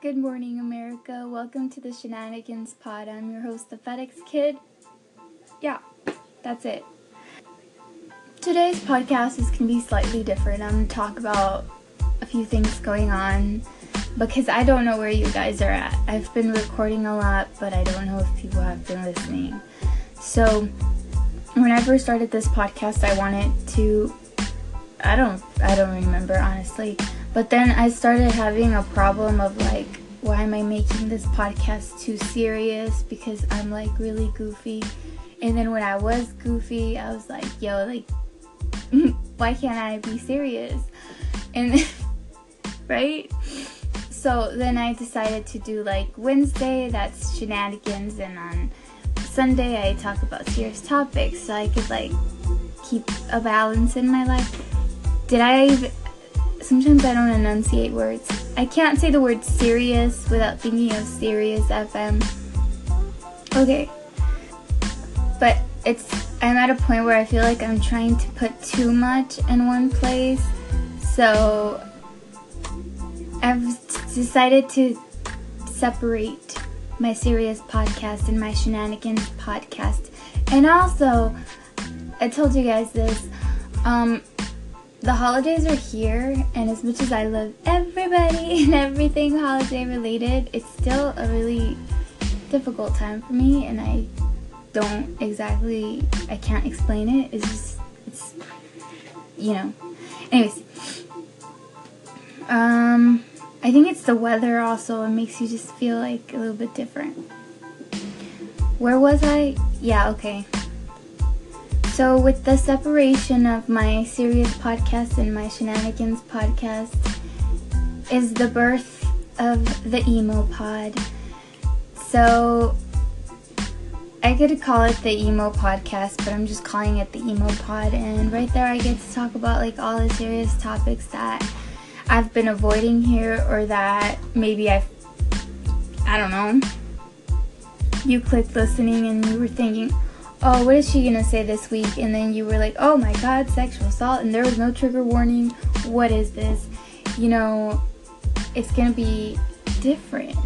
Good morning, America. Welcome to the Shenanigans Pod. I'm your host, the FedEx Kid. Yeah, that's it. Today's podcast is going to be slightly different. I'm going to talk about a few things going on because I don't know where you guys are at. I've been recording a lot, but I don't know if people have been listening. So, when I first started this podcast, I wanted to I don't I don't remember honestly. But then I started having a problem of like why am I making this podcast too serious because I'm like really goofy. And then when I was goofy, I was like, yo, like why can't I be serious? And right? So then I decided to do like Wednesday, that's shenanigans, and on Sunday I talk about serious topics so I could like keep a balance in my life. Did I sometimes I don't enunciate words. I can't say the word serious without thinking of Sirius FM. Okay. But it's I'm at a point where I feel like I'm trying to put too much in one place. So I've decided to separate my serious podcast and my shenanigans podcast. And also, I told you guys this. Um, the holidays are here, and as much as I love everybody and everything holiday related, it's still a really difficult time for me, and I don't exactly, I can't explain it. It's just, it's, you know. Anyways, um, I think it's the weather also. It makes you just feel like a little bit different. Where was I? Yeah, okay. So, with the separation of my serious podcast and my shenanigans podcast, is the birth of the emo pod. So, I could call it the emo podcast, but I'm just calling it the emo pod. And right there, I get to talk about like all the serious topics that I've been avoiding here, or that maybe I've, I don't know, you clicked listening and you were thinking, oh, what is she gonna say this week? And then you were like, oh my god, sexual assault, and there was no trigger warning. What is this? You know, it's gonna be different.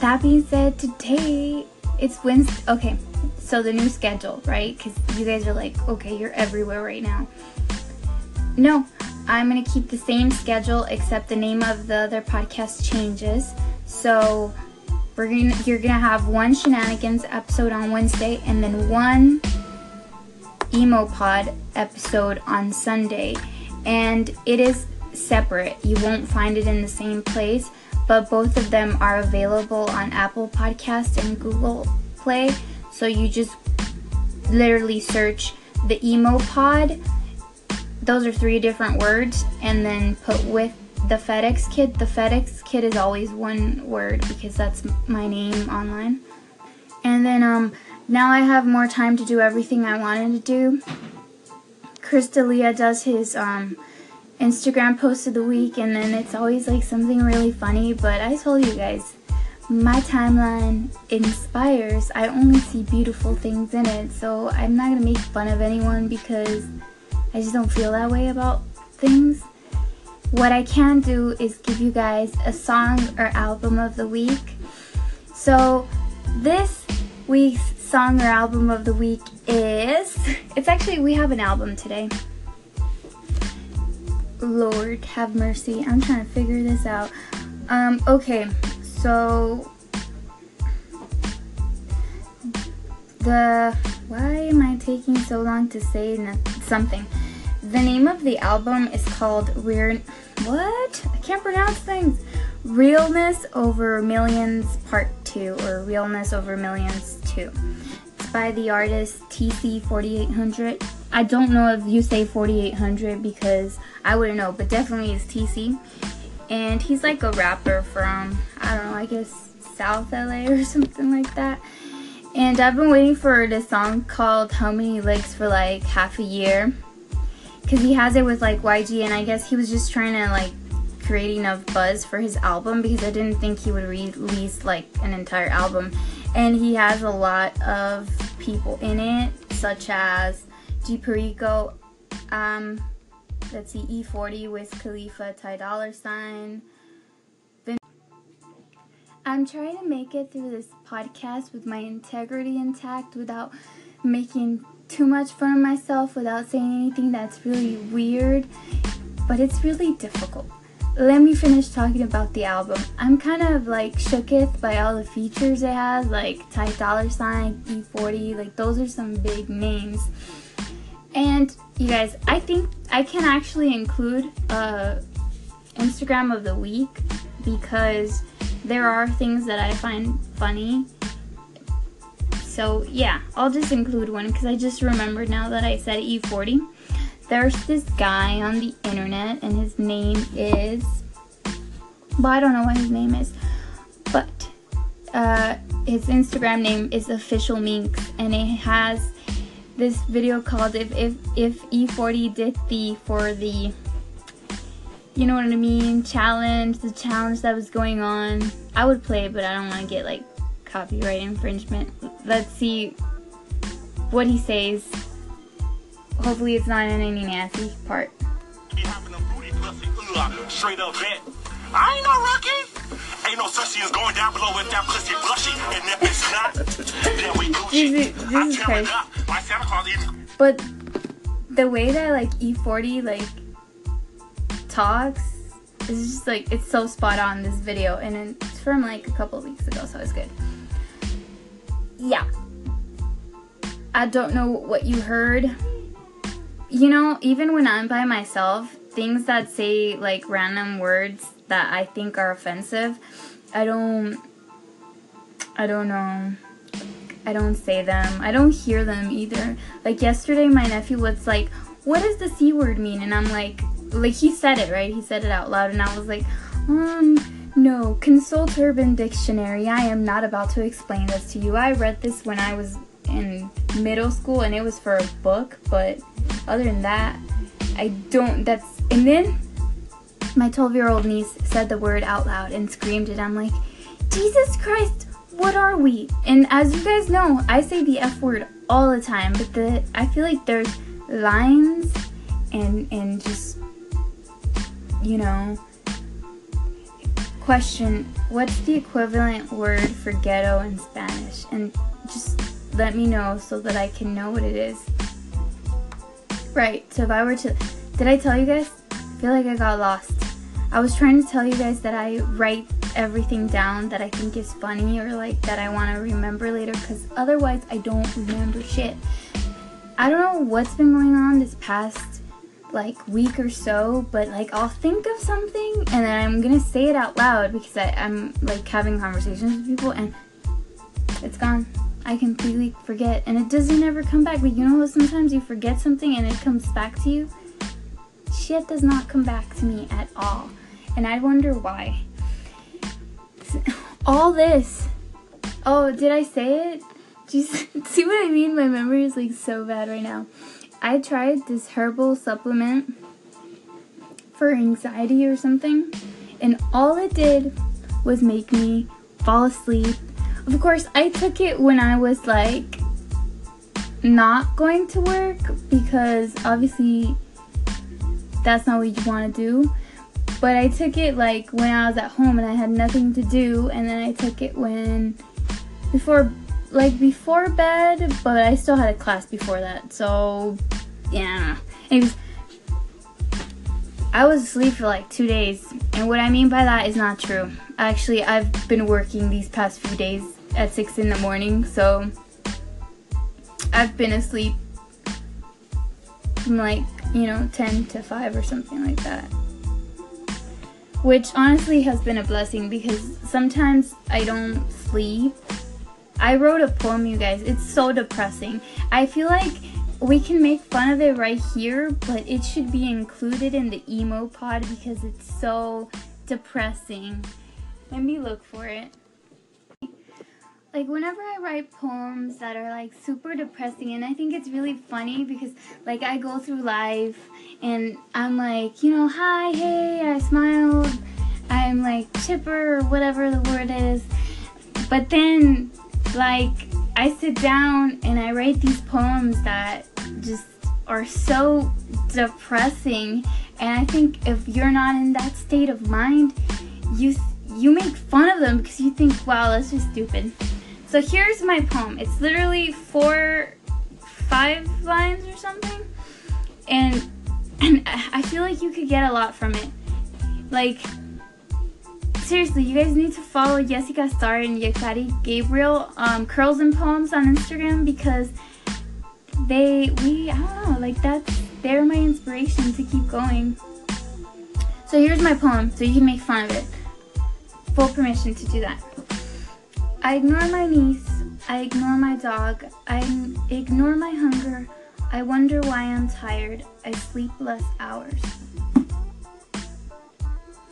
That being said, today it's Wednesday. Okay, so the new schedule, right? Because you guys are like, okay, you're everywhere right now. No, I'm gonna keep the same schedule except the name of the other podcast changes. So we're gonna you're gonna have one shenanigans episode on Wednesday and then one emo pod episode on Sunday. And it is separate. You won't find it in the same place, but both of them are available on Apple Podcast and Google Play. So you just literally search the emo pod. Those are three different words and then put with the FedEx Kid. The FedEx Kid is always one word because that's my name online. And then um, now I have more time to do everything I wanted to do. Chris D'Elia does his um, Instagram post of the week, and then it's always like something really funny. But I told you guys, my timeline inspires. I only see beautiful things in it, so I'm not gonna make fun of anyone because I just don't feel that way about things what I can do is give you guys a song or album of the week. So this week's song or album of the week is it's actually we have an album today. Lord have mercy. I'm trying to figure this out. Um okay. So the why am I taking so long to say something? The name of the album is called Rear. What? I can't pronounce things. Realness Over Millions Part 2 or Realness Over Millions 2. It's by the artist TC4800. I don't know if you say 4800 because I wouldn't know, but definitely it's TC. And he's like a rapper from, I don't know, I guess South LA or something like that. And I've been waiting for this song called How Many Licks for like half a year because he has it with like YG, and I guess he was just trying to like create enough buzz for his album because I didn't think he would release like an entire album. And he has a lot of people in it, such as G Perico, um, let's see, E40 Wiz Khalifa, Ty Dolla Sign. I'm trying to make it through this podcast with my integrity intact without making too much fun of myself, without saying anything that's really weird. But it's really difficult. Let me finish talking about the album. I'm kind of like shooketh by all the features it has, like Ty Dolla Sign, E40, like those are some big names. And you guys, I think I can actually include a Instagram of the week because there are things that I find funny. So yeah, I'll just include one because I just remembered now that I said E40. There's this guy on the internet and his name is, well, I don't know what his name is, but uh, his Instagram name is official minx and it has this video called if if if E40 did the for the you know what I mean challenge the challenge that was going on I would play but I don't want to get like copyright infringement. Let's see what he says. Hopefully it's not in any nasty part. Straight up I ain't no rookie. Ain't no such thing as going down below with that pussy blushy and if it's not then we Gucci. This is crazy but the way that like E40 like talks is just like it's so spot on this video. And it's from like a couple weeks ago so it's good. Yeah. I don't know what you heard. You know, even when I'm by myself, things that say like random words that I think are offensive, I don't I don't know. I don't say them. I don't hear them either. Like yesterday, my nephew was like, "What does the c word mean?" And I'm like, like he said it right. He said it out loud, and I was like, um. No, consult Urban Dictionary. I am not about to explain this to you. I read this when I was in middle school and it was for a book, but other than that, I don't. That's. And then my 12 year old niece said the word out loud and screamed it. I'm like, Jesus Christ, what are we? And as you guys know, I say the F word all the time, but the I feel like there's lines and and just you know question what's the equivalent word for ghetto in Spanish and just let me know so that I can know what it is. Right, so if I were to did I tell you guys? I feel like I got lost. I was trying to tell you guys that I write everything down that I think is funny or like that I want to remember later because otherwise I don't remember shit. I don't know what's been going on this past like week or so, but like I'll think of something and then I'm gonna say it out loud because I, I'm like having conversations with people and it's gone. I completely forget and it doesn't ever come back. But you know sometimes you forget something and it comes back to you? Shit does not come back to me at all. And I wonder why all this. Oh, did I say it? See what I mean? My memory is like so bad right now. I tried this herbal supplement for anxiety or something, and all it did was make me fall asleep. Of course, I took it when I was like not going to work because obviously that's not what you want to do. But I took it like when I was at home and I had nothing to do, and then I took it when before like before bed, but I still had a class before that. So yeah. Anyways, I was asleep for like two days, and what I mean by that is not true. Actually, I've been working these past few days at six in the morning, so I've been asleep from like you know 10 to 5 or something like that which honestly has been a blessing because sometimes I don't sleep. I wrote a poem, you guys. It's so depressing. I feel like we can make fun of it right here, but it should be included in the emo pod because it's so depressing. Let me look for it. Like whenever I write poems that are like super depressing and I think it's really funny because like I go through life and I'm like, you know, hi, hey, I smiled, I'm like chipper or whatever the word is. But then, like, I sit down and I write these poems that just are so depressing. And I think if you're not in that state of mind, you you make fun of them because you think, wow, that's just stupid. So here's my poem. It's literally four, five lines or something, and and I feel like you could get a lot from it. Like seriously, you guys need to follow Jessica Star and Yakari Gabriel, um, Curls and Poems on Instagram because they, we, I don't know, like that's, they're my inspiration to keep going. So here's my poem, so you can make fun of it. Full permission to do that. I ignore my niece, I ignore my dog, I ignore my hunger, I wonder why I'm tired, I sleep less hours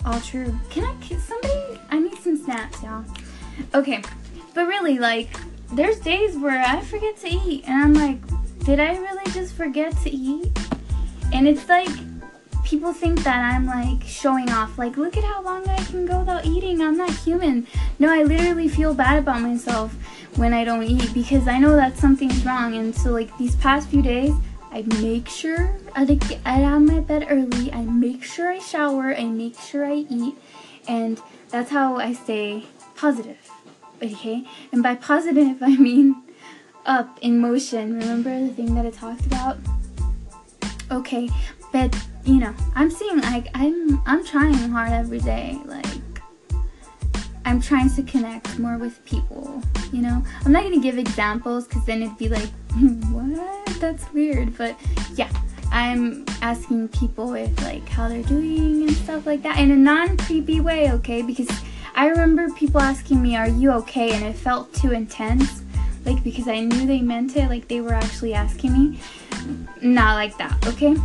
all true. Can I kiss somebody? I need some snaps, y'all. Okay, but really, like, there's days where I forget to eat, and I'm like, did I really just forget to eat? And it's like, people think that I'm like showing off, like, look at how long I can go without eating. I'm not human. No, I literally feel bad about myself when I don't eat because I know that something's wrong. And so, like, these past few days, I make sure I get out of my bed early. I make sure I shower. I make sure I eat. And that's how I stay positive. Okay? And by positive, I mean up in motion. Remember the thing that I talked about? Okay, but you know, I'm seeing like I'm I'm trying hard every day. Like I'm trying to connect more with people, you know? I'm not gonna give examples because then it'd be like, what? That's weird. But yeah, I'm asking people if like how they're doing and stuff like that in a non creepy way, okay? Because I remember people asking me, Are you okay? And it felt too intense. Like, because I knew they meant it, like they were actually asking me. Not like that, okay?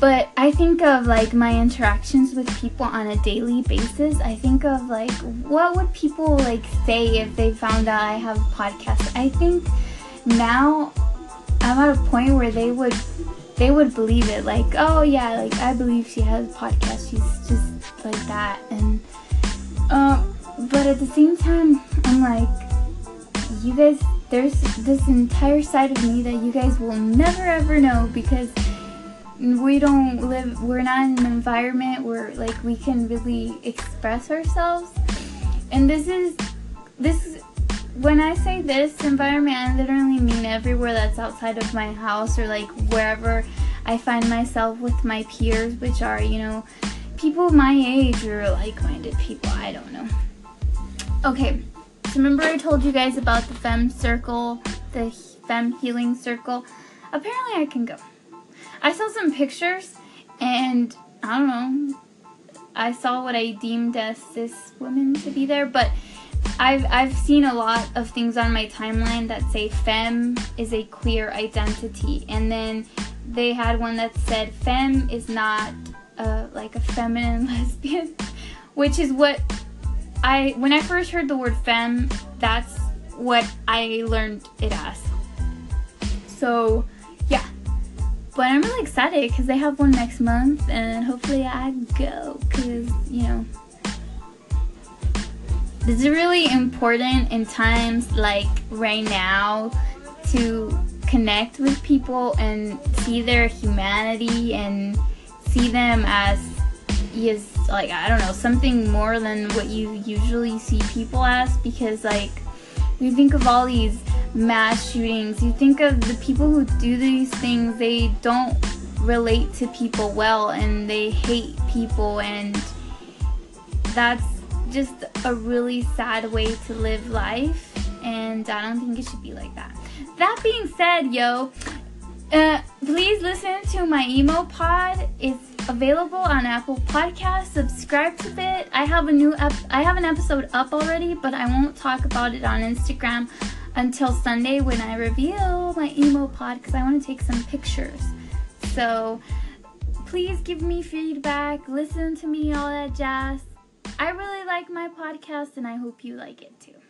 But I think of like my interactions with people on a daily basis. I think of like what would people like say if they found out I have a podcast. I think now I'm at a point where they would they would believe it. Like, oh yeah, like I believe she has a podcast. She's just like that. And um, but at the same time, I'm like, you guys. There's this entire side of me that you guys will never ever know because we don't live we're not in an environment where like we can really express ourselves. And this is this when i say this environment i literally mean everywhere that's outside of my house or like wherever i find myself with my peers which are you know people my age or like-minded people i don't know. Okay so remember i told you guys about the fem circle the fem healing circle? Apparently i can go I saw some pictures and I don't know. I saw what I deemed as cis women to be there, but I've I've seen a lot of things on my timeline that say femme is a queer identity, and then they had one that said femme is not a, like a feminine lesbian, which is what I when I first heard the word femme, that's what I learned it as. So but I'm really excited because they have one next month, and hopefully I go because you know this is really important in times like right now to connect with people and see their humanity and see them as is like I don't know something more than what you usually see people as because like we think of all these mass shootings. You think of the people who do these things, they don't relate to people well and they hate people, and that's just a really sad way to live life. And I don't think it should be like that. That being said, yo, uh, please listen to my emo pod. It's available on Apple Podcasts. Subscribe to it. I have a new ep- I have an episode up already, but I won't talk about it on Instagram until Sunday when I reveal my emo pod because I want to take some pictures. So please give me feedback, listen to me, all that jazz. I really like my podcast and I hope you like it too.